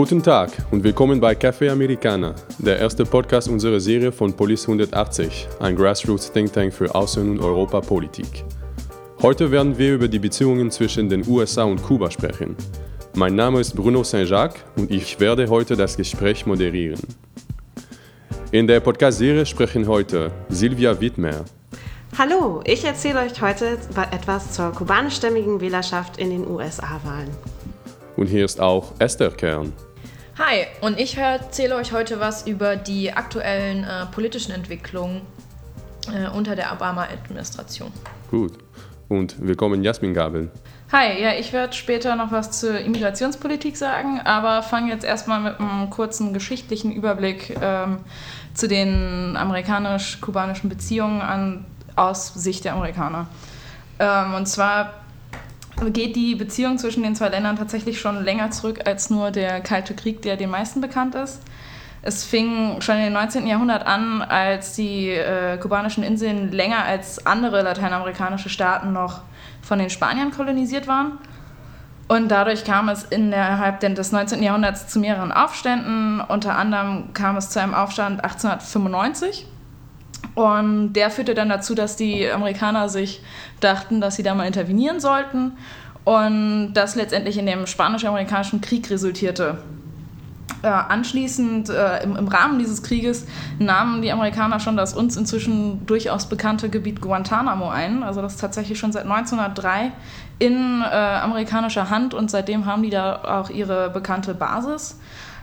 Guten Tag und willkommen bei Café Americana, der erste Podcast unserer Serie von Police 180, ein Grassroots Think Tank für Außen- und Europapolitik. Heute werden wir über die Beziehungen zwischen den USA und Kuba sprechen. Mein Name ist Bruno Saint-Jacques und ich werde heute das Gespräch moderieren. In der Podcast-Serie sprechen heute Silvia Wittmer. Hallo, ich erzähle euch heute etwas zur kubanischstämmigen Wählerschaft in den USA-Wahlen. Und hier ist auch Esther Kern. Hi, und ich erzähle euch heute was über die aktuellen äh, politischen Entwicklungen äh, unter der Obama-Administration. Gut. Und willkommen Jasmin Gabel. Hi, ja, ich werde später noch was zur Immigrationspolitik sagen, aber fange jetzt erstmal mit einem kurzen geschichtlichen Überblick ähm, zu den amerikanisch-kubanischen Beziehungen an, aus Sicht der Amerikaner. Ähm, und zwar geht die Beziehung zwischen den zwei Ländern tatsächlich schon länger zurück als nur der Kalte Krieg, der den meisten bekannt ist. Es fing schon im 19. Jahrhundert an, als die äh, kubanischen Inseln länger als andere lateinamerikanische Staaten noch von den Spaniern kolonisiert waren. Und dadurch kam es innerhalb des 19. Jahrhunderts zu mehreren Aufständen. Unter anderem kam es zu einem Aufstand 1895. Und der führte dann dazu, dass die Amerikaner sich dachten, dass sie da mal intervenieren sollten. Und das letztendlich in dem spanisch-amerikanischen Krieg resultierte. Äh, anschließend, äh, im, im, Rahmen dieses Krieges, nahmen die Amerikaner schon das uns inzwischen durchaus bekannte Gebiet Guantanamo ein. Also das ist tatsächlich schon seit 1903 in äh, amerikanischer Hand und seitdem haben die da auch ihre bekannte Basis,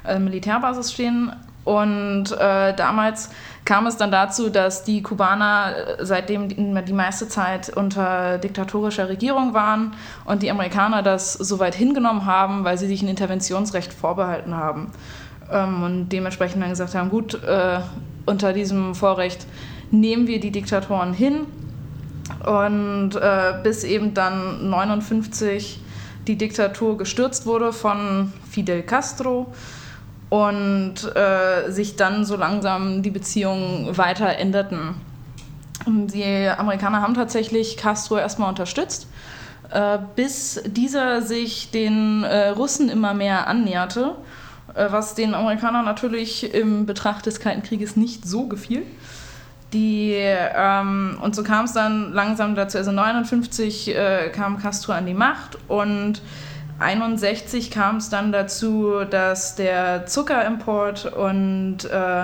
äh, Militärbasis stehen. Und äh, damals kam es dann dazu, dass die Kubaner äh, seitdem die, die meiste Zeit unter diktatorischer Regierung waren und die Amerikaner das so weit hingenommen haben, weil sie sich ein Interventionsrecht vorbehalten haben. Ähm, und dementsprechend dann gesagt haben, gut, äh, unter diesem Vorrecht nehmen wir die Diktatoren hin. Und äh, bis eben dann 1959 die Diktatur gestürzt wurde von Fidel Castro und äh, sich dann so langsam die Beziehungen weiter änderten. Die Amerikaner haben tatsächlich Castro erstmal unterstützt, äh, bis dieser sich den äh, Russen immer mehr annäherte, äh, was den Amerikanern natürlich im Betracht des Kalten Krieges nicht so gefiel. Die, ähm, und so kam es dann langsam dazu, also 1959 äh, kam Castro an die Macht und 1961 kam es dann dazu, dass der Zuckerimport und äh,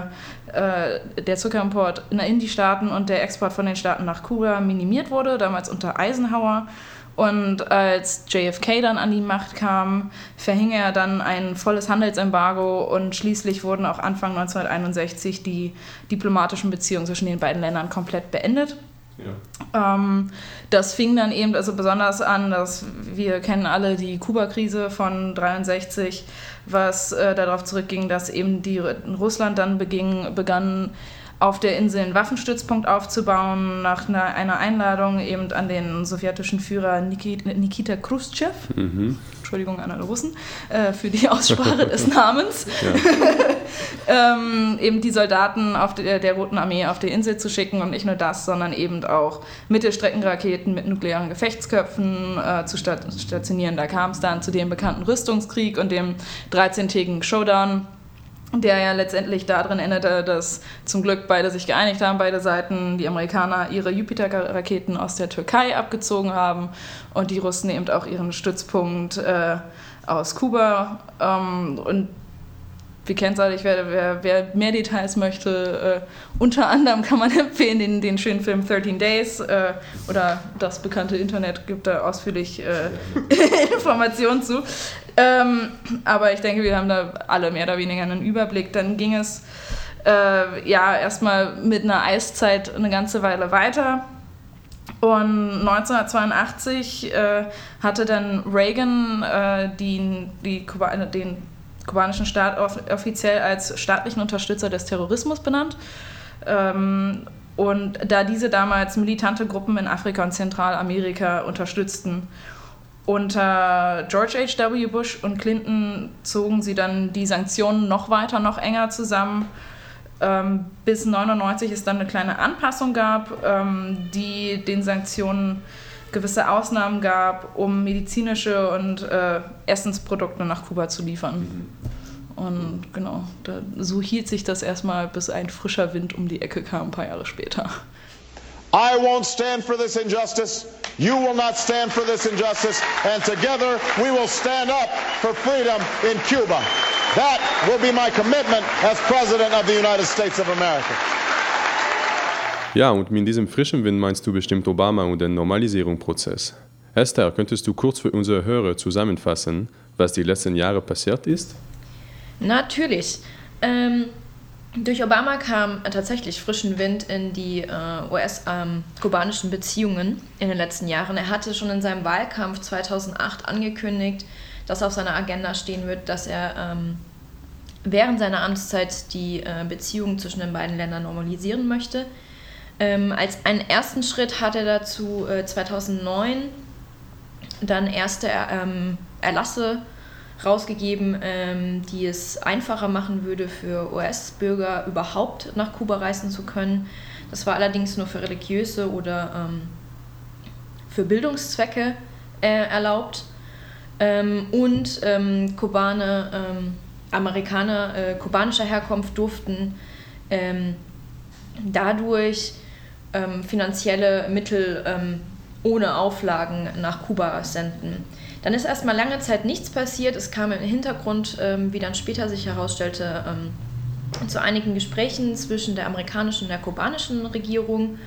äh, der Zuckerimport in die Staaten und der Export von den Staaten nach Kuba minimiert wurde, damals unter Eisenhower. Und als JFK dann an die Macht kam, verhing er dann ein volles Handelsembargo und schließlich wurden auch Anfang 1961 die diplomatischen Beziehungen zwischen den beiden Ländern komplett beendet. Ja. Ähm, das fing dann eben also besonders an, dass wir kennen alle die Kuba-Krise von 63, was äh, darauf zurückging, dass eben die Russland dann beging, begann auf der Insel einen Waffenstützpunkt aufzubauen, nach einer, einer Einladung eben an den sowjetischen Führer Nikita, Nikita Khrushchev. Mhm. Entschuldigung an alle Russen äh, für die Aussprache des Namens. ähm, eben die Soldaten der, der Roten Armee auf die Insel zu schicken und nicht nur das, sondern eben auch Mittelstreckenraketen mit nuklearen Gefechtsköpfen äh, zu stationieren. Da kam es dann zu dem bekannten Rüstungskrieg und dem 13-tägigen Showdown der ja letztendlich darin endete, dass zum Glück beide sich geeinigt haben, beide Seiten, die Amerikaner ihre Jupiter-Raketen aus der Türkei abgezogen haben und die Russen eben auch ihren Stützpunkt äh, aus Kuba. Ähm, und wie kennt es wer, wer, wer, mehr Details möchte, äh, unter anderem kann man empfehlen den, den schönen Film 13 Days äh, oder das bekannte Internet gibt da ausführlich äh, Informationen zu. Ähm, aber ich denke, wir haben da alle mehr oder weniger einen Überblick. Dann ging es äh, ja erstmal mit einer Eiszeit eine ganze Weile weiter. Und 1982 äh, hatte dann Reagan äh, die, die den kubanischen Staat offiziell als staatlichen Unterstützer des Terrorismus benannt. Ähm, und da diese damals militante Gruppen in Afrika und Zentralamerika unterstützten. Unter George H.W. Bush und Clinton zogen sie dann die Sanktionen noch weiter, noch enger zusammen, ähm, bis 1999 es dann eine kleine Anpassung gab, ähm, die den Sanktionen gewisse Ausnahmen gab, um medizinische und äh, Essensprodukte nach Kuba zu liefern. Und genau, da, so hielt sich das erstmal, bis ein frischer Wind um die Ecke kam, ein paar Jahre später. I won't stand for this injustice. You will not stand for this injustice. And together we will stand up for freedom in Cuba. That will be my commitment as President of the United States of America. Ja, und mit diesem frischen Wind meinst du bestimmt Obama und den Normalisierungsprozess. Esther, könntest du kurz für unsere Hörer zusammenfassen, was die letzten Jahre passiert ist? Natürlich. Ähm, durch Obama kam tatsächlich frischen Wind in die äh, US-kubanischen ähm, Beziehungen in den letzten Jahren. Er hatte schon in seinem Wahlkampf 2008 angekündigt, dass auf seiner Agenda stehen wird, dass er ähm, während seiner Amtszeit die äh, Beziehungen zwischen den beiden Ländern normalisieren möchte. Ähm, als einen ersten Schritt hat er dazu äh, 2009 dann erste ähm, Erlasse rausgegeben, ähm, die es einfacher machen würde für US-Bürger überhaupt nach Kuba reisen zu können. Das war allerdings nur für religiöse oder ähm, für Bildungszwecke äh, erlaubt. Ähm, und ähm, Kubaner, ähm, Amerikaner äh, kubanischer Herkunft durften ähm, finanzielle Mittel ohne Auflagen nach Kuba senden. Dann ist erstmal lange Zeit nichts passiert. Es kam im Hintergrund, ähm, wie dann später sich herausstellte, ähm, zu einigen Gesprächen zwischen der amerikanischen und der kubanischen Regierung.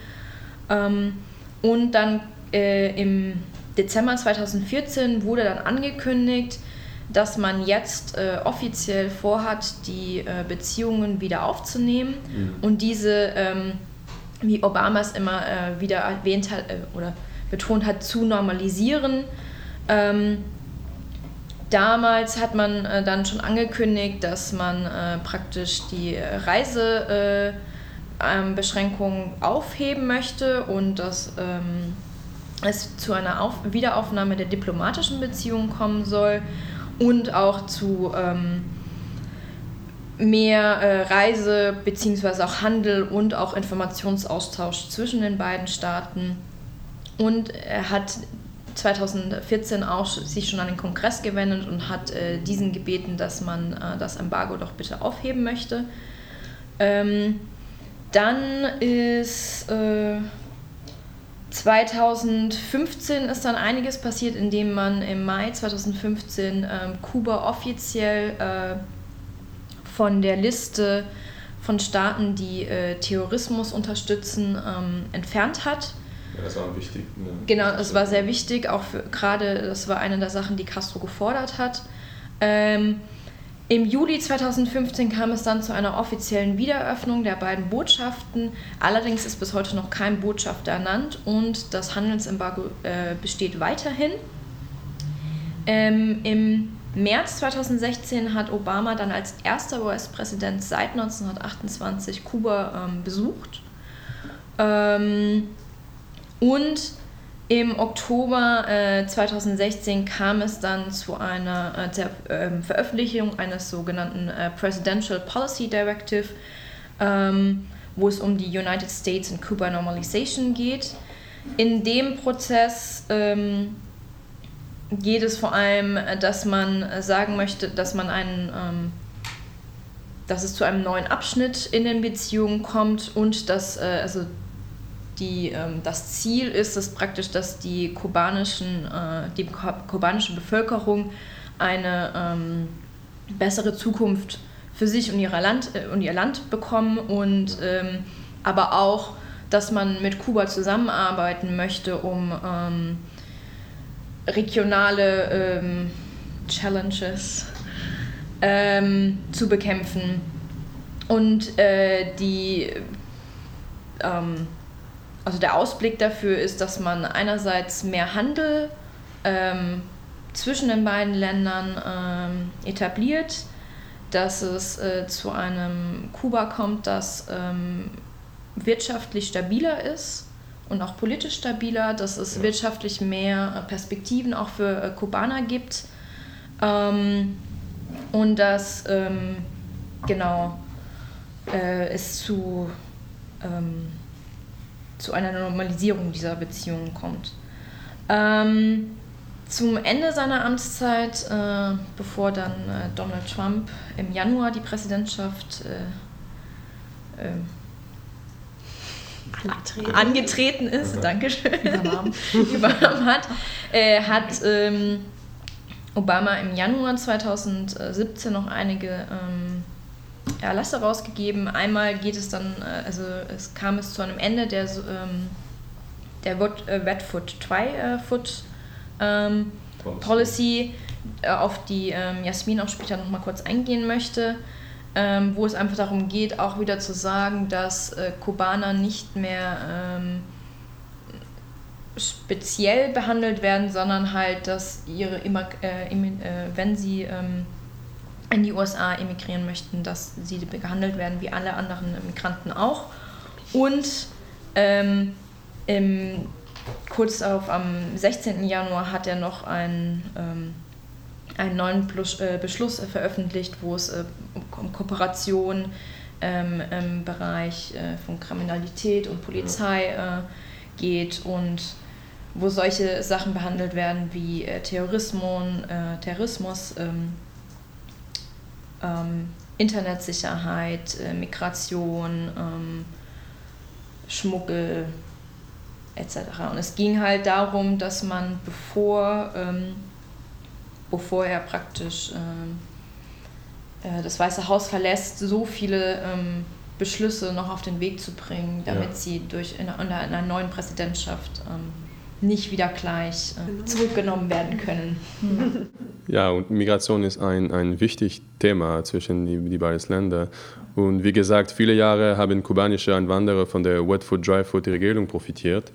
Ähm, und dann äh, im Dezember 2014 wurde dann angekündigt, dass man jetzt äh, offiziell vorhat, die äh, Beziehungen wieder aufzunehmen mhm. und diese, ähm, wie Obama es immer äh, wieder erwähnt hat äh, oder betont hat, zu normalisieren. Ähm, damals hat man äh, dann schon angekündigt, dass man äh, praktisch die Reisebeschränkungen äh, aufheben möchte und dass ähm, es zu einer Auf Wiederaufnahme der diplomatischen Beziehungen kommen soll und auch zu ähm, mehr äh, Reise bzw. auch Handel und auch Informationsaustausch zwischen den beiden Staaten. Und er hat 2014 auch sich schon an den Kongress gewendet und hat äh, diesen gebeten, dass man äh, das Embargo doch bitte aufheben möchte. Ähm, dann ist äh, 2015 ist dann einiges passiert, indem man im Mai 2015 ähm, Kuba offiziell äh, von der Liste von Staaten, die äh, Terrorismus unterstützen, ähm, entfernt hat. Ja, das war wichtig. Ne? Genau, das war sehr wichtig, auch gerade, das war eine der Sachen, die Castro gefordert hat. Ähm, Im Juli 2015 kam es dann zu einer offiziellen Wiedereröffnung der beiden Botschaften. Allerdings ist bis heute noch kein Botschafter ernannt und das Handelsembargo äh, besteht weiterhin. Ähm, Im März 2016 hat Obama dann als erster US-Präsident seit 1928 Kuba ähm, besucht. Ähm, und im Oktober äh, 2016 kam es dann zu einer äh, der, äh, Veröffentlichung eines sogenannten äh, Presidential Policy Directive, ähm, wo es um die United States and Cuba Normalization geht. In dem Prozess ähm, geht es vor allem, dass man sagen möchte, dass man einen ähm, dass es zu einem neuen Abschnitt in den Beziehungen kommt und dass äh, also die, ähm, das Ziel ist es praktisch, dass die, kubanischen, äh, die kubanische Bevölkerung eine ähm, bessere Zukunft für sich und, ihre Land, äh, und ihr Land bekommen und ähm, aber auch, dass man mit Kuba zusammenarbeiten möchte, um ähm, regionale ähm, Challenges ähm, zu bekämpfen. Und äh, die ähm, also der Ausblick dafür ist, dass man einerseits mehr Handel ähm, zwischen den beiden Ländern ähm, etabliert, dass es äh, zu einem Kuba kommt, das ähm, wirtschaftlich stabiler ist und auch politisch stabiler, dass es wirtschaftlich mehr Perspektiven auch für äh, Kubaner gibt ähm, und dass ähm, genau äh, es zu ähm, zu einer Normalisierung dieser Beziehungen kommt. Ähm, zum Ende seiner Amtszeit, äh, bevor dann äh, Donald Trump im Januar die Präsidentschaft äh, ähm, angetreten. angetreten ist, Dankeschön, übernahm, übernahm hat, äh, hat ähm, Obama im Januar 2017 noch einige ähm, Erlasse rausgegeben. Einmal geht es dann, äh, also es kam es zu einem Ende der, ähm, der Wetfoot Tri-Foot ähm, Policy, äh, auf die ähm, Jasmin auch später noch mal kurz eingehen möchte ähm, wo es einfach darum geht, auch wieder zu sagen, dass äh, Kubaner nicht mehr ähm, speziell behandelt werden, sondern halt, dass ihre immer, äh, äh, wenn sie ähm, in die USA emigrieren möchten, dass sie behandelt werden wie alle anderen Migranten auch. Und ähm, im, kurz auf am 16. Januar hat er noch ein ähm, einen neuen äh, Beschluss veröffentlicht, wo es äh, um Kooperation ähm, im Bereich äh, von Kriminalität und Polizei geht und wo solche Sachen behandelt werden wie Terrorismus, ähm, ähm, Internetsicherheit, Migration, Schmuggel etc. Und es ging halt darum, dass man bevor bevor er praktisch äh, äh, das Weiße Haus verlässt, so viele ähm, Beschlüsse noch auf den Weg zu bringen, damit ja. sie durch in, in einer neuen Präsidentschaft ähm, nicht wieder gleich äh, genau. zurückgenommen werden können. Ja, und Migration ist ein, ein wichtiges Thema zwischen die, die beiden Ländern. Und wie gesagt, viele Jahre haben kubanische Einwanderer von der Wet-Foot-Dry-Foot-Regelung profitiert.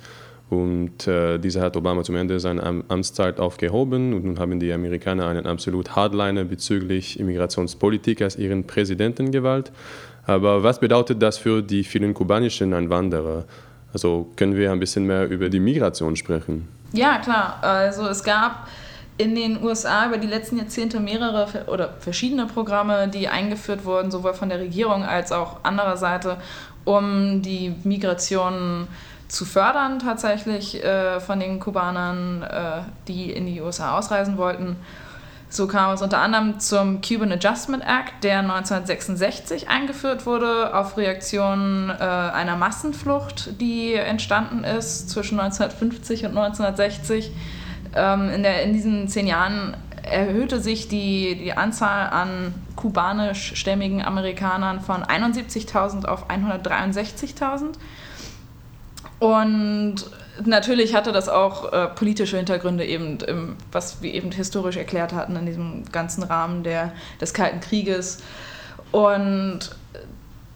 Und äh, diese hat Obama zum Ende seiner Amtszeit aufgehoben und nun haben die Amerikaner einen absolut Hardliner bezüglich Immigrationspolitik als ihren Präsidenten gewählt. Aber was bedeutet das für die vielen kubanischen Einwanderer? Also können wir ein bisschen mehr über die Migration sprechen? Ja, klar. Also es gab in den USA über die letzten Jahrzehnte mehrere oder verschiedene Programme, die eingeführt wurden, sowohl von der Regierung als auch anderer Seite, um die Migration zu zu fördern tatsächlich äh, von den Kubanern, äh, die in die USA ausreisen wollten. So kam es unter anderem zum Cuban Adjustment Act, der 1966 eingeführt wurde, auf Reaktion äh, einer Massenflucht, die entstanden ist zwischen 1950 und 1960. Ähm, in, der, in diesen zehn Jahren erhöhte sich die, die Anzahl an kubanischstämmigen Amerikanern von 71.000 auf 163.000. Und natürlich hatte das auch äh, politische Hintergründe, eben, im, was wir eben historisch erklärt hatten, in diesem ganzen Rahmen der, des Kalten Krieges. Und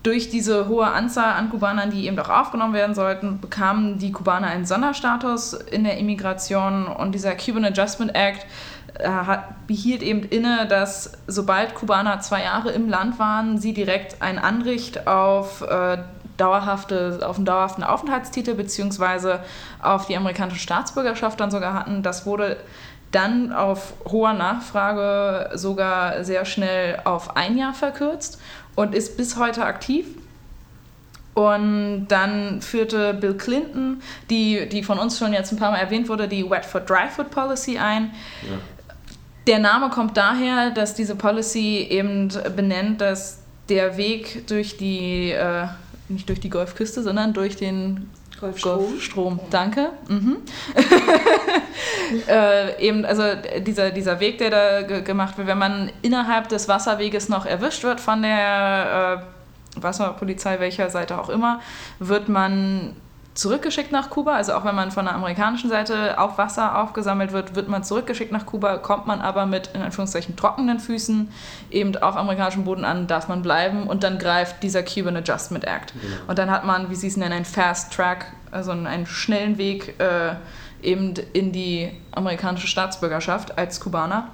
durch diese hohe Anzahl an Kubanern, die eben auch aufgenommen werden sollten, bekamen die Kubaner einen Sonderstatus in der Immigration. Und dieser Cuban Adjustment Act äh, hat, behielt eben inne, dass sobald Kubaner zwei Jahre im Land waren, sie direkt ein Anricht auf äh, dauerhafte, auf einen dauerhaften Aufenthaltstitel beziehungsweise auf die amerikanische Staatsbürgerschaft dann sogar hatten. Das wurde dann auf hoher Nachfrage sogar sehr schnell auf ein Jahr verkürzt und ist bis heute aktiv. Und dann führte Bill Clinton, die, die von uns schon jetzt ein paar Mal erwähnt wurde, die Wet Foot Dry Foot Policy ein. Ja. Der Name kommt daher, dass diese Policy eben benennt, dass der Weg durch die äh, nicht durch die Golfküste, sondern durch den Golfstrom. Golfstrom. Danke. Mhm. äh, eben, also dieser, dieser Weg, der da gemacht wird, wenn man innerhalb des Wasserweges noch erwischt wird von der äh, Wasserpolizei, welcher Seite auch immer, wird man zurückgeschickt nach Kuba. Also auch wenn man von der amerikanischen Seite auf Wasser aufgesammelt wird, wird man zurückgeschickt nach Kuba, kommt man aber mit in Anführungszeichen trockenen Füßen eben auf amerikanischem Boden an, darf man bleiben und dann greift dieser Cuban Adjustment Act. Genau. Und dann hat man, wie sie es nennen, einen Fast Track, also einen schnellen Weg äh, eben in die amerikanische Staatsbürgerschaft als Kubaner.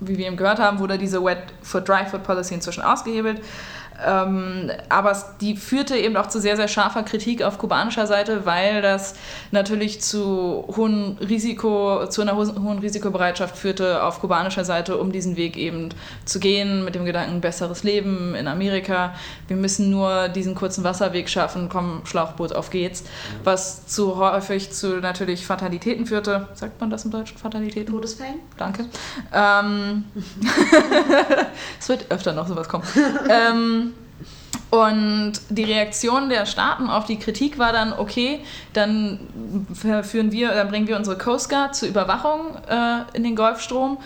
Wie wir eben gehört haben, wurde diese Wet Foot Dry Foot Policy inzwischen ausgehebelt. Ähm, aber die führte eben auch zu sehr, sehr scharfer Kritik auf kubanischer Seite, weil das natürlich zu, hohen Risiko, zu einer hohen Risikobereitschaft führte auf kubanischer Seite, um diesen Weg eben zu gehen, mit dem Gedanken, besseres Leben in Amerika. Wir müssen nur diesen kurzen Wasserweg schaffen, komm, Schlauchboot, auf geht's. Was zu häufig zu natürlich Fatalitäten führte. Sagt man das im Deutschen? Fatalitäten? Todesfällen? Danke. Ähm, es wird öfter noch sowas kommen. ähm, und die Reaktion der Staaten auf die Kritik war dann, okay, dann führen wir, dann bringen wir unsere Coast Guard zur Überwachung äh, in den Golfstrom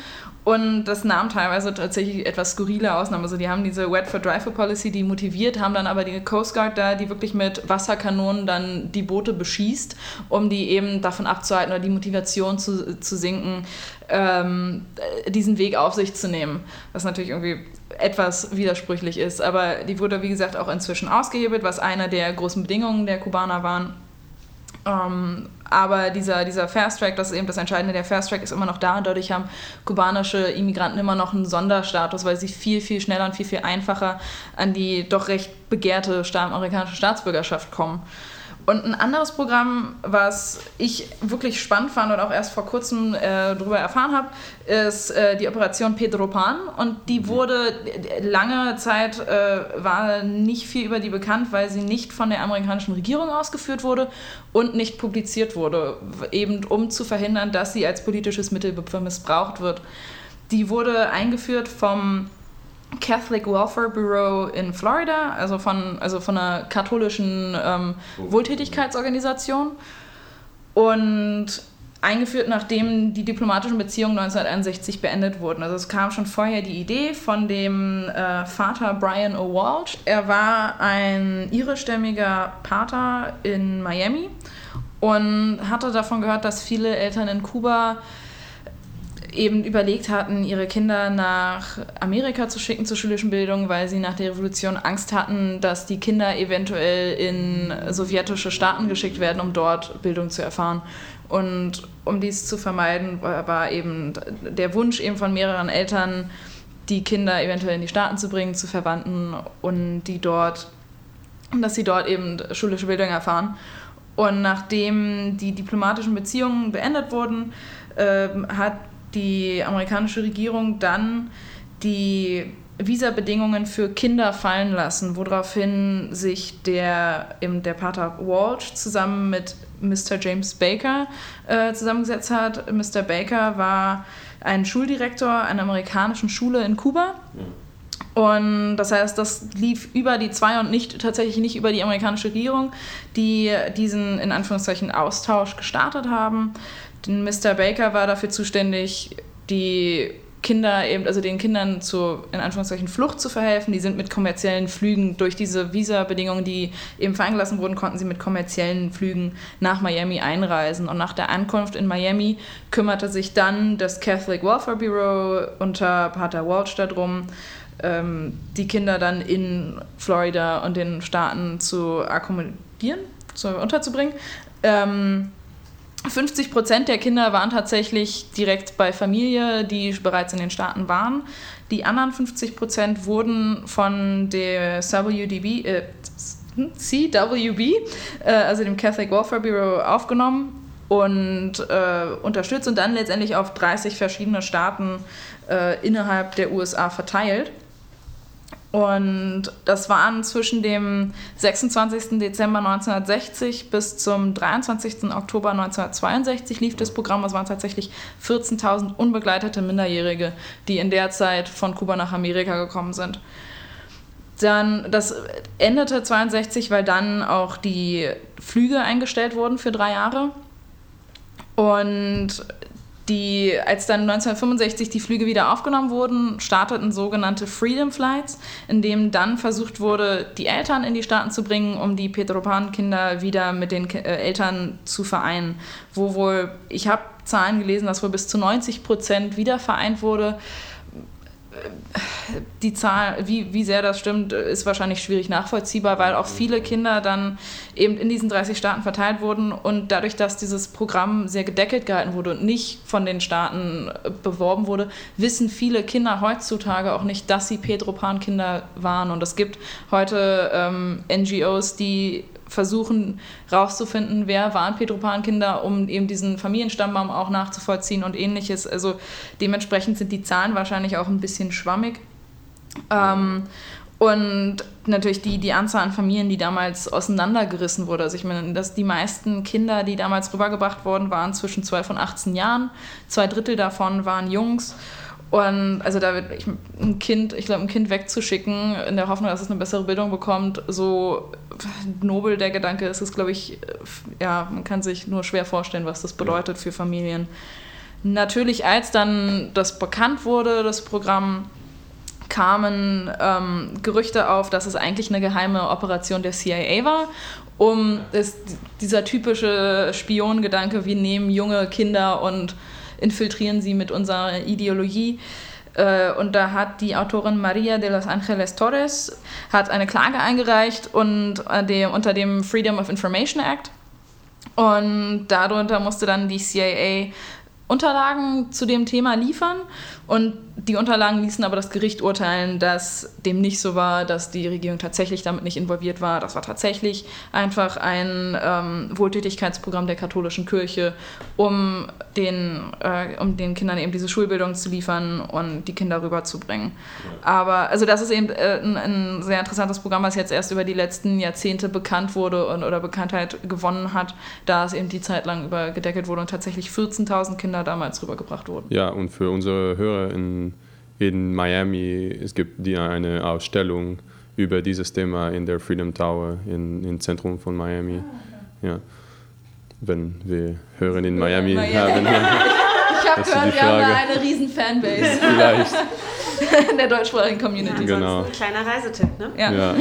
und das nahm teilweise tatsächlich etwas skurrile Ausnahmen. Also die haben diese Wet for Dry for Policy, die motiviert, haben dann aber die Coast Guard da, die wirklich mit Wasserkanonen dann die Boote beschießt, um die eben davon abzuhalten oder die Motivation zu, zu sinken, ähm, diesen Weg auf sich zu nehmen. Was natürlich irgendwie etwas widersprüchlich ist. Aber die wurde, wie gesagt, auch inzwischen ausgehebelt, was eine der großen Bedingungen der Kubaner waren. Ähm, aber dieser, dieser Fast Track, das ist eben das Entscheidende, der Fast Track ist immer noch da und dadurch haben kubanische Immigranten immer noch einen Sonderstatus, weil sie viel, viel schneller und viel, viel einfacher an die doch recht begehrte amerikanische Staatsbürgerschaft kommen. Und ein anderes Programm, was ich wirklich spannend fand und auch erst vor kurzem äh, darüber erfahren habe, ist äh, die Operation Pedro Pan. Und die mhm. wurde lange Zeit äh, war nicht viel über die bekannt, weil sie nicht von der amerikanischen Regierung ausgeführt wurde und nicht publiziert wurde, eben um zu verhindern, dass sie als politisches Mittel missbraucht wird. Die wurde eingeführt vom Catholic Welfare Bureau in Florida, also von, also von einer katholischen ähm, Wohltätigkeitsorganisation. Und eingeführt, nachdem die diplomatischen Beziehungen 1961 beendet wurden. Also es kam schon vorher die Idee von dem äh, Vater Brian O'Walsh. Er war ein irischstämmiger Pater in Miami und hatte davon gehört, dass viele Eltern in Kuba eben überlegt hatten, ihre Kinder nach Amerika zu schicken zur schulischen Bildung, weil sie nach der Revolution Angst hatten, dass die Kinder eventuell in sowjetische Staaten geschickt werden, um dort Bildung zu erfahren. Und um dies zu vermeiden, war eben der Wunsch eben von mehreren Eltern, die Kinder eventuell in die Staaten zu bringen, zu Verwandten und die dort, dass sie dort eben schulische Bildung erfahren. Und nachdem die diplomatischen Beziehungen beendet wurden, äh, hat die amerikanische Regierung dann die Visabedingungen für Kinder fallen lassen, woraufhin sich der, eben der Pater Walsh zusammen mit Mr. James Baker äh, zusammengesetzt hat. Mr. Baker war ein Schuldirektor einer amerikanischen Schule in Kuba. Und das heißt, das lief über die zwei und nicht tatsächlich nicht über die amerikanische Regierung, die diesen in Anführungszeichen Austausch gestartet haben. Mr. Baker war dafür zuständig, die Kinder eben, also den Kindern zu, in Anführungszeichen, Flucht zu verhelfen. Die sind mit kommerziellen Flügen durch diese Visa-Bedingungen, die eben vereingelassen wurden, konnten sie mit kommerziellen Flügen nach Miami einreisen. Und nach der Ankunft in Miami kümmerte sich dann das Catholic Welfare Bureau unter Pater Walsh darum, ähm, die Kinder dann in Florida und den Staaten zu akkommodieren, zu, unterzubringen. Ähm, 50 Prozent der Kinder waren tatsächlich direkt bei Familie, die bereits in den Staaten waren. Die anderen 50 Prozent wurden von der CWB, äh, CWB äh, also dem Catholic Welfare Bureau, aufgenommen und äh, unterstützt und dann letztendlich auf 30 verschiedene Staaten äh, innerhalb der USA verteilt. Und das waren zwischen dem 26. Dezember 1960 bis zum 23. Oktober 1962 lief das Programm. Es waren tatsächlich 14.000 unbegleitete Minderjährige, die in der Zeit von Kuba nach Amerika gekommen sind. Dann, das endete 62, weil dann auch die Flüge eingestellt wurden für drei Jahre. Und die, als dann 1965 die Flüge wieder aufgenommen wurden, starteten sogenannte Freedom Flights, in denen dann versucht wurde, die Eltern in die Staaten zu bringen, um die Pedro Pan-Kinder wieder mit den äh, Eltern zu vereinen. Wo wohl, ich habe Zahlen gelesen, dass wohl bis zu 90 Prozent wieder vereint wurde die Zahl, wie, wie sehr das stimmt, ist wahrscheinlich schwierig nachvollziehbar, weil auch viele Kinder dann eben in diesen 30 Staaten verteilt wurden und dadurch, dass dieses Programm sehr gedeckelt gehalten wurde und nicht von den Staaten beworben wurde, wissen viele Kinder heutzutage auch nicht, dass sie Pedro Pan-Kinder waren. Und es gibt heute ähm, NGOs, die versuchen rauszufinden, wer waren Pedro Pan-Kinder, um eben diesen Familienstammbaum auch nachzuvollziehen und ähnliches. Also dementsprechend sind die Zahlen wahrscheinlich auch ein bisschen schwammig. Ähm, und natürlich die, die Anzahl an Familien, die damals auseinandergerissen wurde. Also ich meine, dass die meisten Kinder, die damals rübergebracht wurden, waren zwischen 12 und 18 Jahren. Zwei Drittel davon waren Jungs. Und also da wird ein Kind, ich glaube, ein Kind wegzuschicken, in der Hoffnung, dass es eine bessere Bildung bekommt, so nobel der Gedanke ist es, glaube ich, ja, man kann sich nur schwer vorstellen, was das bedeutet für Familien. Natürlich, als dann das bekannt wurde, das Programm, kamen ähm, Gerüchte auf, dass es eigentlich eine geheime Operation der CIA war, um es, dieser typische Spiongedanke, wir nehmen junge Kinder und infiltrieren sie mit unserer Ideologie. Äh, und da hat die Autorin Maria de los Angeles Torres hat eine Klage eingereicht und äh, unter dem Freedom of Information Act. Und darunter musste dann die CIA Unterlagen zu dem Thema liefern und die Unterlagen ließen aber das Gericht urteilen, dass dem nicht so war, dass die Regierung tatsächlich damit nicht involviert war. Das war tatsächlich einfach ein ähm, Wohltätigkeitsprogramm der katholischen Kirche, um den, äh, um den Kindern eben diese Schulbildung zu liefern und die Kinder rüberzubringen. Aber also das ist eben äh, ein, ein, sehr interessantes Programm, was jetzt erst über die letzten Jahrzehnte bekannt wurde und, oder Bekanntheit gewonnen hat, da es eben die Zeit lang über gedeckelt wurde und tatsächlich 14.000 Kinder damals rübergebracht wurden. Ja, und für unsere Hörer in in Miami, es gibt die eine Ausstellung über dieses Thema in der Freedom Tower in, im Zentrum von Miami. Ja. Wenn wir hören in Miami, Miami. haben. ich habe gehört, wir haben da eine riesen Fanbase. Vielleicht. in der deutschsprachigen Community. Ja, genau. Ein kleiner Reisetipp, ne? Ja. ja.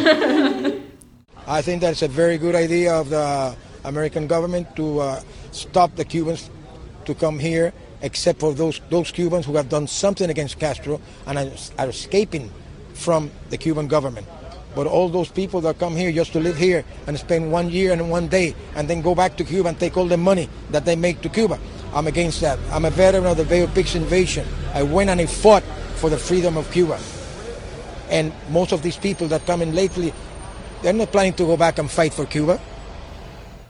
I think that's a very good idea of the American government to uh, stop the Cubans to come here except for those, those Cubans who have done something against Castro and are, are escaping from the Cuban government. But all those people that come here just to live here and spend one year and one day and then go back to Cuba and take all the money that they make to Cuba, I'm against that. I'm a veteran of the Bay of Pigs invasion. I went and I fought for the freedom of Cuba. And most of these people that come in lately, they're not planning to go back and fight for Cuba.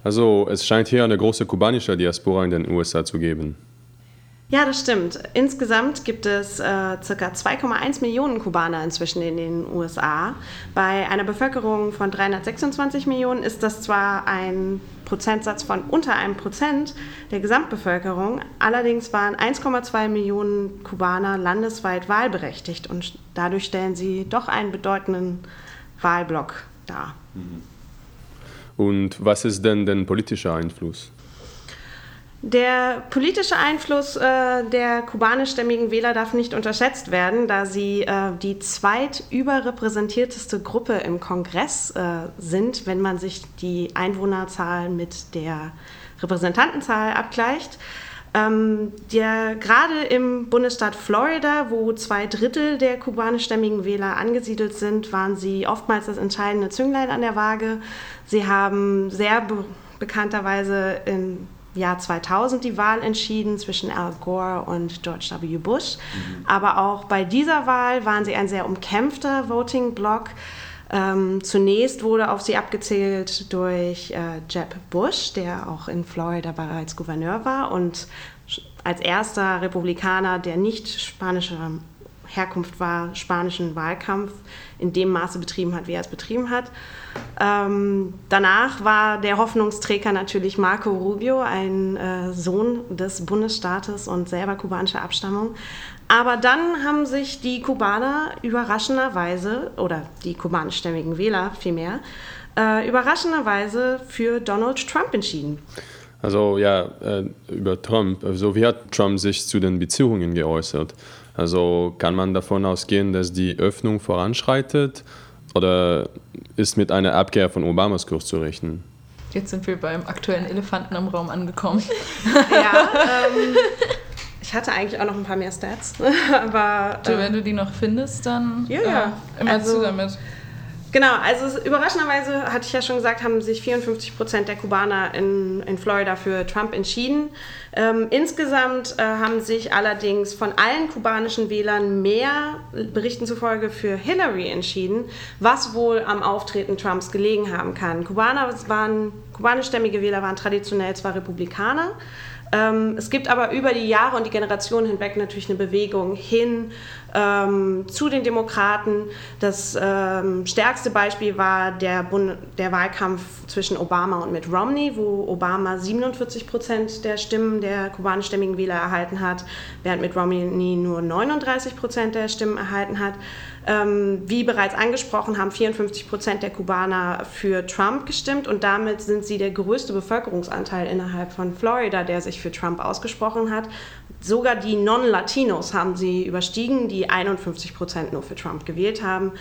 Also, es scheint hier eine große kubanische Diaspora in den USA zu geben. Ja, das stimmt. Insgesamt gibt es äh, ca. 2,1 Millionen Kubaner inzwischen in den USA. Bei einer Bevölkerung von 326 Millionen ist das zwar ein Prozentsatz von unter einem Prozent der Gesamtbevölkerung, allerdings waren 1,2 Millionen Kubaner landesweit wahlberechtigt und dadurch stellen sie doch einen bedeutenden Wahlblock dar. Und was ist denn der politische Einfluss? Der politische Einfluss äh, der kubanischstämmigen Wähler darf nicht unterschätzt werden, da sie äh, die zweitüberrepräsentierteste Gruppe im Kongress äh, sind, wenn man sich die Einwohnerzahl mit der Repräsentantenzahl abgleicht. Ähm, der, gerade im Bundesstaat Florida, wo zwei Drittel der kubanischstämmigen Wähler angesiedelt sind, waren sie oftmals das entscheidende Zünglein an der Waage. Sie haben sehr be bekannterweise in Jahr 2000 die Wahl entschieden zwischen Al Gore und George W. Bush. Mhm. Aber auch bei dieser Wahl waren sie ein sehr umkämpfter Voting-Block. Ähm, zunächst wurde auf sie abgezählt durch äh, Jeb Bush, der auch in Florida bereits Gouverneur war und als erster Republikaner, der nicht spanischer Herkunft war, spanischen Wahlkampf in dem Maße betrieben hat, wie er es betrieben hat. Ähm, danach war der Hoffnungsträger natürlich Marco Rubio, ein äh, Sohn des Bundesstaates und selber kubanischer Abstammung. Aber dann haben sich die Kubaner überraschenderweise, oder die kubanischstämmigen Wähler vielmehr, äh, überraschenderweise für Donald Trump entschieden. Also ja, äh, über Trump. Also wie hat Trump sich zu den Beziehungen geäußert? Also kann man davon ausgehen, dass die Öffnung voranschreitet oder ist mit einer Abkehr von Obamas Kurs zu rechnen? Jetzt sind wir beim aktuellen Elefanten im Raum angekommen. ja, ähm, ich hatte eigentlich auch noch ein paar mehr Stats, aber... Du, wenn du die noch findest, dann ja, ja. Äh, immer Also- zu damit. Genau, also überraschenderweise, hatte ich ja schon gesagt, haben sich 54 Prozent der Kubaner in, in Florida für Trump entschieden. Ähm, insgesamt äh, haben sich allerdings von allen kubanischen Wählern mehr, Berichten zufolge, für Hillary entschieden, was wohl am Auftreten Trumps gelegen haben kann. Kubaner waren, kubanischstämmige Wähler waren traditionell zwar Republikaner, ähm, es gibt aber über die Jahre und die Generationen hinweg natürlich eine Bewegung hin ähm, zu den Demokraten. Das ähm, stärkste Beispiel war der, Bund der Wahlkampf zwischen Obama und Mitt Romney, wo Obama 47 Prozent der Stimmen der kubanischstämmigen Wähler erhalten hat, während Mitt Romney nur 39 Prozent der Stimmen erhalten hat. Ähm, wie bereits angesprochen, haben 54 Prozent der Kubaner für Trump gestimmt und damit sind sie der größte Bevölkerungsanteil innerhalb von Florida, der sich für Trump ausgesprochen hat. Sogar die Non-Latinos haben sie überstiegen, die 51 Prozent nur für Trump gewählt haben.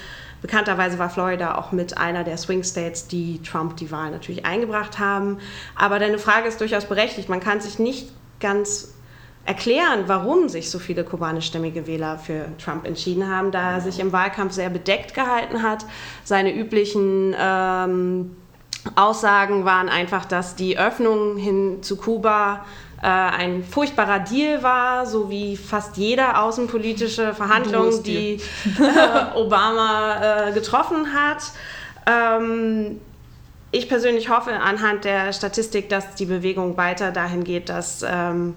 Bekannterweise war Florida auch mit einer der Swing States, die Trump die Wahl natürlich eingebracht haben. Aber deine Frage ist durchaus berechtigt. Man kann sich nicht ganz erklären, warum sich so viele kubanischstämmige Wähler für Trump entschieden haben, da er sich im Wahlkampf sehr bedeckt gehalten hat. Seine üblichen ähm, Aussagen waren einfach, dass die Öffnung hin zu Kuba äh, ein furchtbarer Deal war, so wie fast jede außenpolitische Verhandlung, die äh, Obama äh, getroffen hat. Ähm, ich persönlich hoffe anhand der Statistik, dass die Bewegung weiter dahin geht, dass ähm,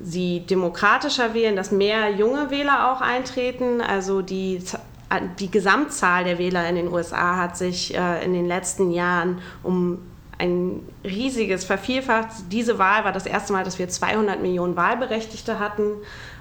sie demokratischer wählen, dass mehr junge Wähler auch eintreten. Also die, die Gesamtzahl der Wähler in den USA hat sich äh, in den letzten Jahren um ein riesiges vervielfacht. Diese Wahl war das erste Mal, dass wir 200 Millionen Wahlberechtigte hatten.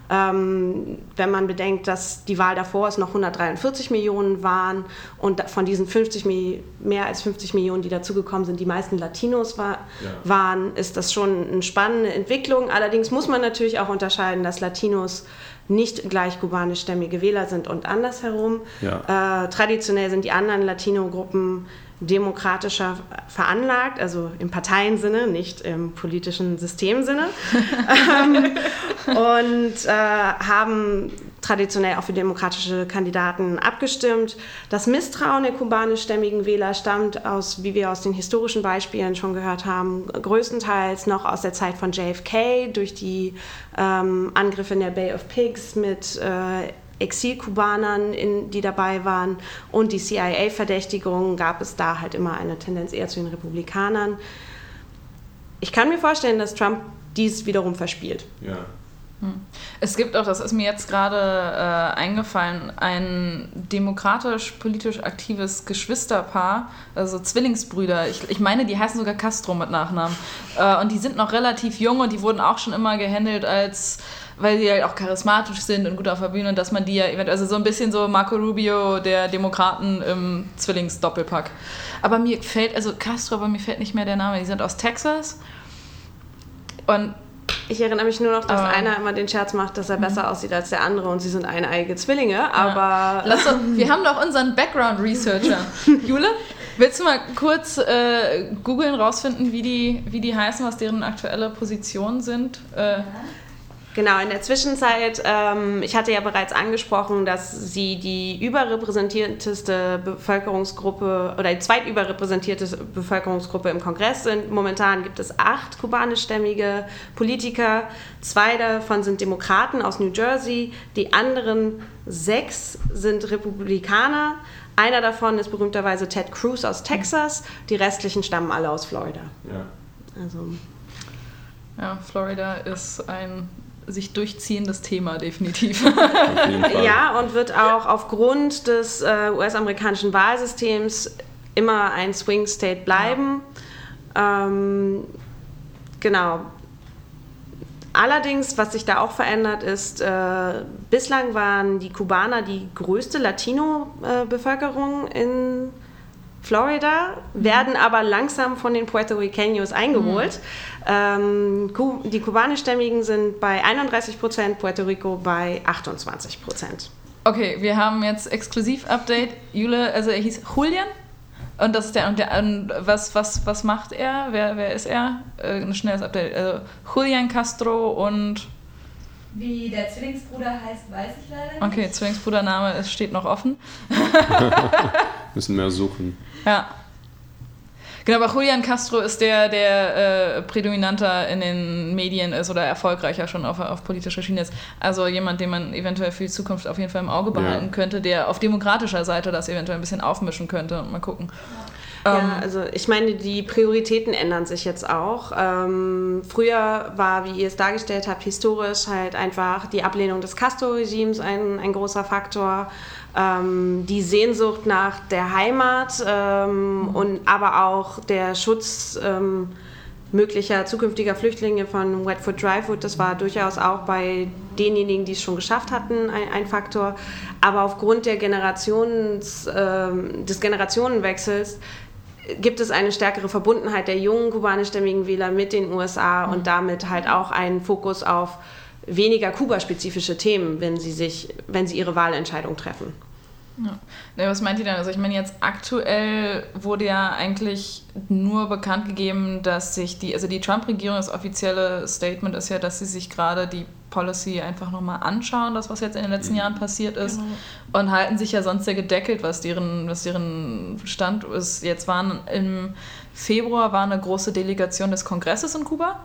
Ähm, wenn man bedenkt, dass die Wahl davor es noch 143 Millionen waren und von diesen 50 Mi- mehr als 50 Millionen, die dazugekommen sind, die meisten Latinos war, waren, ist das schon eine spannende Entwicklung. Allerdings muss man natürlich auch unterscheiden, dass Latinos nicht gleich kubanischstämmige Wähler sind und andersherum. Ja. Äh, traditionell sind die anderen Latino-Gruppen demokratischer veranlagt, also im Parteiensinne, nicht im politischen Systemsinne. ähm, und äh, haben traditionell auch für demokratische Kandidaten abgestimmt. Das Misstrauen der kubanischstämmigen Wähler stammt aus, wie wir aus den historischen Beispielen schon gehört haben, größtenteils noch aus der Zeit von JFK durch die ähm, Angriffe in der Bay of Pigs mit äh, Exilkubanern, in, die dabei waren und die CIA-Verdächtigungen gab es da halt immer eine Tendenz eher zu den Republikanern. Ich kann mir vorstellen, dass Trump dies wiederum verspielt. Ja. Es gibt auch, das ist mir jetzt gerade äh, eingefallen, ein demokratisch-politisch aktives Geschwisterpaar, also Zwillingsbrüder. Ich, ich meine, die heißen sogar Castro mit Nachnamen. Äh, und die sind noch relativ jung und die wurden auch schon immer gehandelt als weil sie halt auch charismatisch sind und gut auf der Bühne und dass man die ja eventuell, also so ein bisschen so Marco Rubio der Demokraten im Zwillingsdoppelpack. Aber mir fällt, also Castro, aber mir fällt nicht mehr der Name, die sind aus Texas und Ich erinnere mich nur noch, dass Aber- einer immer den Scherz macht, dass er besser aussieht als der andere und sie sind eineige Zwillinge, aber Lass doch, wir haben doch unseren Background-Researcher. Jule, willst du mal kurz äh, googeln, rausfinden, wie die, wie die heißen, was deren aktuelle Positionen sind? Äh, Genau, in der Zwischenzeit, ähm, ich hatte ja bereits angesprochen, dass sie die überrepräsentierteste Bevölkerungsgruppe oder die zweitüberrepräsentierteste Bevölkerungsgruppe im Kongress sind. Momentan gibt es acht kubanischstämmige Politiker. Zwei davon sind Demokraten aus New Jersey, die anderen sechs sind Republikaner. Einer davon ist berühmterweise Ted Cruz aus Texas. Die restlichen stammen alle aus Florida. Ja. Also ja, Florida ist ein sich durchziehendes Thema, definitiv. Ja, und wird auch aufgrund des äh, US-amerikanischen Wahlsystems immer ein Swing State bleiben. Ähm, genau. Allerdings, was sich da auch verändert ist, äh, bislang waren die Kubaner die größte Latino-Bevölkerung in Florida, werden aber langsam von den Puerto Ricanos eingeholt. Ähm, Ku- die kubanischstämmigen sind bei 31 Prozent, Puerto Rico bei 28 Prozent. Okay, wir haben jetzt Exklusiv-Update. Jule, also er hieß Julian. Und das ist der, und der und was, was, was macht er? Wer, wer ist er? Äh, ein schnelles Update. Also Julian Castro und Wie der Zwillingsbruder heißt, weiß ich leider nicht. Okay, Zwillingsbrudername steht noch offen. Müssen mehr suchen. Ja. Genau, aber Julian Castro ist der, der äh, prädominanter in den Medien ist oder erfolgreicher schon auf, auf politischer Schiene ist. Also jemand, den man eventuell für die Zukunft auf jeden Fall im Auge behalten ja. könnte, der auf demokratischer Seite das eventuell ein bisschen aufmischen könnte und mal gucken. Ja, ähm, also ich meine, die Prioritäten ändern sich jetzt auch. Ähm, früher war, wie ihr es dargestellt habt, historisch halt einfach die Ablehnung des Castro-Regimes ein, ein großer Faktor ähm, die Sehnsucht nach der Heimat ähm, mhm. und aber auch der Schutz ähm, möglicher zukünftiger Flüchtlinge von Wetfoot Dryfoot, das war durchaus auch bei denjenigen, die es schon geschafft hatten, ein, ein Faktor. Aber aufgrund der Generations, ähm, des Generationenwechsels gibt es eine stärkere Verbundenheit der jungen kubanischstämmigen Wähler mit den USA mhm. und damit halt auch einen Fokus auf weniger Kuba-spezifische Themen, wenn sie sich, wenn sie ihre Wahlentscheidung treffen. Ja. Ne, was meint ihr denn? Also ich meine jetzt aktuell wurde ja eigentlich nur bekannt gegeben, dass sich die, also die Trump-Regierung, das offizielle Statement ist ja, dass sie sich gerade die Policy einfach nochmal anschauen, das was jetzt in den letzten mhm. Jahren passiert ist genau. und halten sich ja sonst sehr gedeckelt, was deren, was deren Stand ist. Jetzt waren im Februar war eine große Delegation des Kongresses in Kuba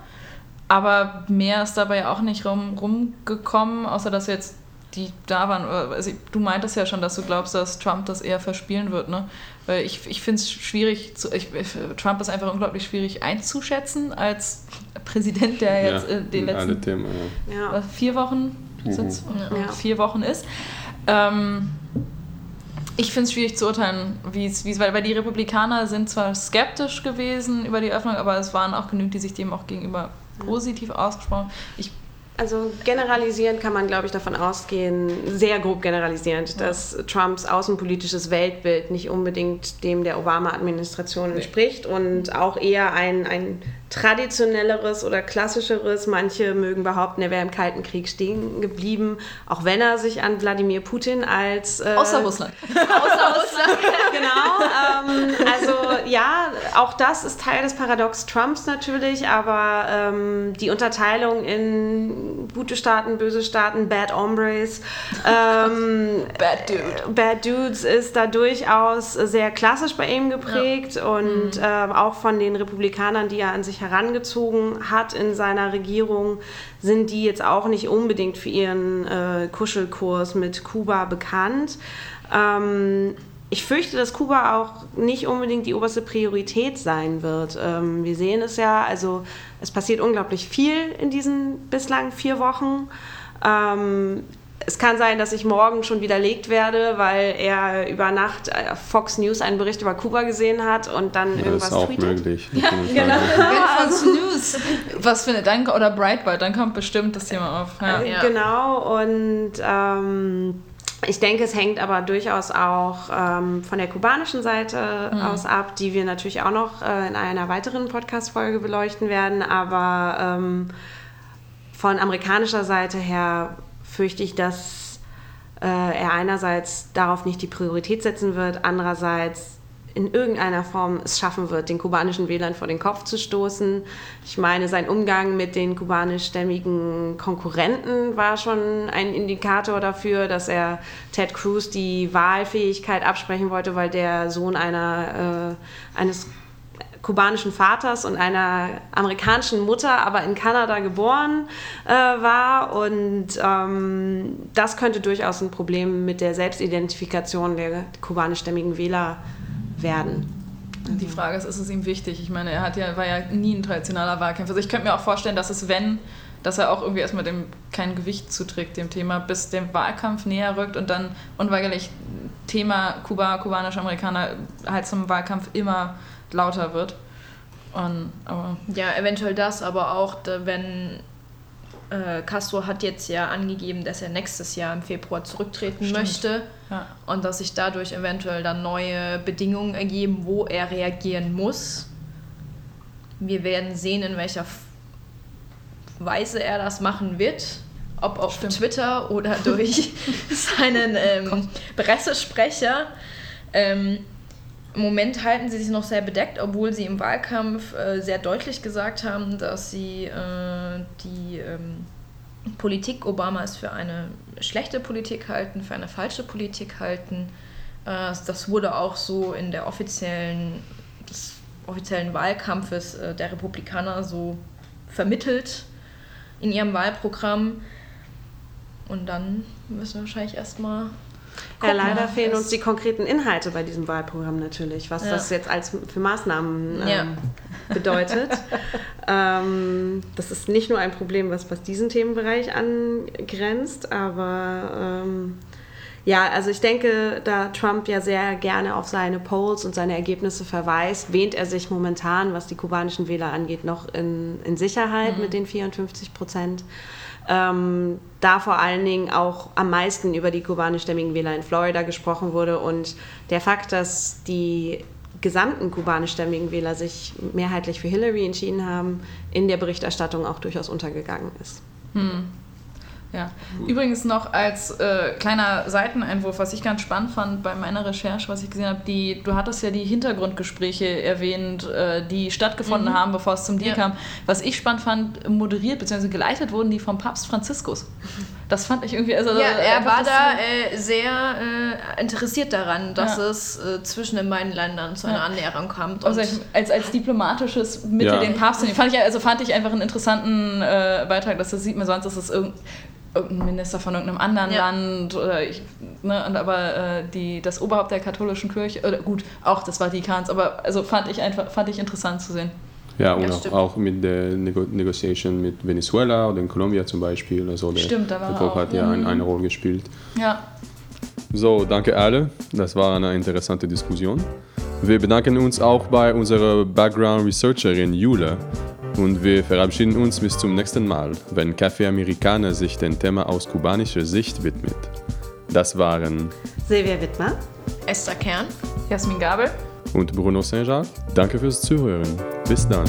aber mehr ist dabei auch nicht rum, rumgekommen, außer dass jetzt die da waren. Also du meintest ja schon, dass du glaubst, dass Trump das eher verspielen wird, ne? Weil ich, ich finde es schwierig, zu, ich, Trump ist einfach unglaublich schwierig einzuschätzen als Präsident, der jetzt ja, in den letzten Themen, ja. vier Wochen mhm. ja. vier Wochen ist. Ähm, ich finde es schwierig zu urteilen, wie es, weil, weil die Republikaner sind zwar skeptisch gewesen über die Öffnung, aber es waren auch genügend, die sich dem auch gegenüber positiv ausgesprochen. Ich also generalisierend kann man, glaube ich, davon ausgehen, sehr grob generalisierend, ja. dass Trumps außenpolitisches Weltbild nicht unbedingt dem der Obama-Administration entspricht nee. und auch eher ein, ein traditionelleres oder klassischeres. Manche mögen behaupten, er wäre im Kalten Krieg stehen geblieben, auch wenn er sich an Wladimir Putin als... Äh, außer Russland. außer Russland, genau. Ähm, also ja, auch das ist Teil des Paradox Trumps natürlich, aber ähm, die Unterteilung in gute Staaten, böse Staaten, Bad Hombres, ähm, Bad Dude. Bad Dudes ist da durchaus sehr klassisch bei ihm geprägt ja. und mhm. äh, auch von den Republikanern, die er an sich sich herangezogen hat in seiner Regierung, sind die jetzt auch nicht unbedingt für ihren äh, Kuschelkurs mit Kuba bekannt. Ähm, ich fürchte, dass Kuba auch nicht unbedingt die oberste Priorität sein wird. Ähm, wir sehen es ja, also es passiert unglaublich viel in diesen bislang vier Wochen. Ähm, es kann sein, dass ich morgen schon widerlegt werde, weil er über Nacht äh, Fox News einen Bericht über Kuba gesehen hat und dann ja, irgendwas ist auch tweetet. möglich. Ja, genau. Fox News was findet dann oder Breitbart, dann kommt bestimmt das Thema auf. Ja. Äh, genau und ähm, ich denke, es hängt aber durchaus auch ähm, von der kubanischen Seite mhm. aus ab, die wir natürlich auch noch äh, in einer weiteren Podcast-Folge beleuchten werden. Aber ähm, von amerikanischer Seite her fürchte ich, dass äh, er einerseits darauf nicht die Priorität setzen wird, andererseits in irgendeiner Form es schaffen wird, den kubanischen Wählern vor den Kopf zu stoßen. Ich meine, sein Umgang mit den kubanischstämmigen Konkurrenten war schon ein Indikator dafür, dass er Ted Cruz die Wahlfähigkeit absprechen wollte, weil der Sohn einer, äh, eines kubanischen Vaters und einer amerikanischen Mutter, aber in Kanada geboren äh, war. Und ähm, das könnte durchaus ein Problem mit der Selbstidentifikation der kubanischstämmigen Wähler werden. Die Frage ist, ist es ihm wichtig? Ich meine, er hat ja, war ja nie ein traditioneller Wahlkämpfer. Also ich könnte mir auch vorstellen, dass es, wenn, dass er auch irgendwie erstmal dem kein Gewicht zuträgt, dem Thema, bis der Wahlkampf näher rückt und dann unweigerlich Thema Kuba, kubanische Amerikaner halt zum Wahlkampf immer lauter wird. Und, ja, eventuell das, aber auch, wenn äh, Castro hat jetzt ja angegeben, dass er nächstes Jahr im Februar zurücktreten Stimmt. möchte ja. und dass sich dadurch eventuell dann neue Bedingungen ergeben, wo er reagieren muss. Wir werden sehen, in welcher Weise er das machen wird. Ob auf Stimmt. Twitter oder durch seinen ähm, Pressesprecher. Ähm, im Moment halten sie sich noch sehr bedeckt, obwohl sie im Wahlkampf äh, sehr deutlich gesagt haben, dass sie äh, die ähm, Politik Obamas für eine schlechte Politik halten, für eine falsche Politik halten. Äh, das wurde auch so in der offiziellen, des offiziellen Wahlkampfes äh, der Republikaner so vermittelt in ihrem Wahlprogramm. Und dann müssen wir wahrscheinlich erstmal ja, leider fehlen uns die konkreten Inhalte bei diesem Wahlprogramm natürlich, was ja. das jetzt als für Maßnahmen ähm, ja. bedeutet. ähm, das ist nicht nur ein Problem, was, was diesen Themenbereich angrenzt, aber ähm, ja, also ich denke, da Trump ja sehr gerne auf seine Polls und seine Ergebnisse verweist, wähnt er sich momentan, was die kubanischen Wähler angeht, noch in, in Sicherheit mhm. mit den 54 Prozent ähm, da vor allen Dingen auch am meisten über die kubanischstämmigen Wähler in Florida gesprochen wurde und der Fakt, dass die gesamten kubanischstämmigen Wähler sich mehrheitlich für Hillary entschieden haben, in der Berichterstattung auch durchaus untergegangen ist. Hm. Ja. Übrigens noch als äh, kleiner Seiteneinwurf, was ich ganz spannend fand bei meiner Recherche, was ich gesehen habe, die, du hattest ja die Hintergrundgespräche erwähnt, äh, die stattgefunden mhm. haben, bevor es zum Deal ja. kam. Was ich spannend fand, moderiert bzw. geleitet wurden die vom Papst Franziskus. Das fand ich irgendwie. Also, ja, er war da äh, sehr äh, interessiert daran, dass ja. es äh, zwischen den beiden Ländern zu einer ja. Annäherung kommt. Also als, als diplomatisches Mittel ja. den Papst zu nehmen, fand ich, also fand ich einfach einen interessanten äh, Beitrag, dass das sieht man sonst, dass es irgendwie irgendein Minister von irgendeinem anderen ja. Land oder ich, ne, und aber äh, die, das Oberhaupt der katholischen Kirche, oder gut, auch des Vatikans, aber also fand ich einfach, fand ich interessant zu sehen. Ja, und auch, auch, mit der Nego Negotiation mit Venezuela oder in Kolumbien zum Beispiel. Also der, stimmt, der Koch hat ja ein, eine Rolle gespielt. Ja. So, danke alle. Das war eine interessante Diskussion. Wir bedanken uns auch bei unserer Background Researcherin Jule und wir verabschieden uns bis zum nächsten Mal, wenn Café Americana sich dem Thema aus kubanischer Sicht widmet. Das waren Silvia Wittmer, Esther Kern, Jasmin Gabel und Bruno Saint-Jacques. Danke fürs Zuhören. Bis dann.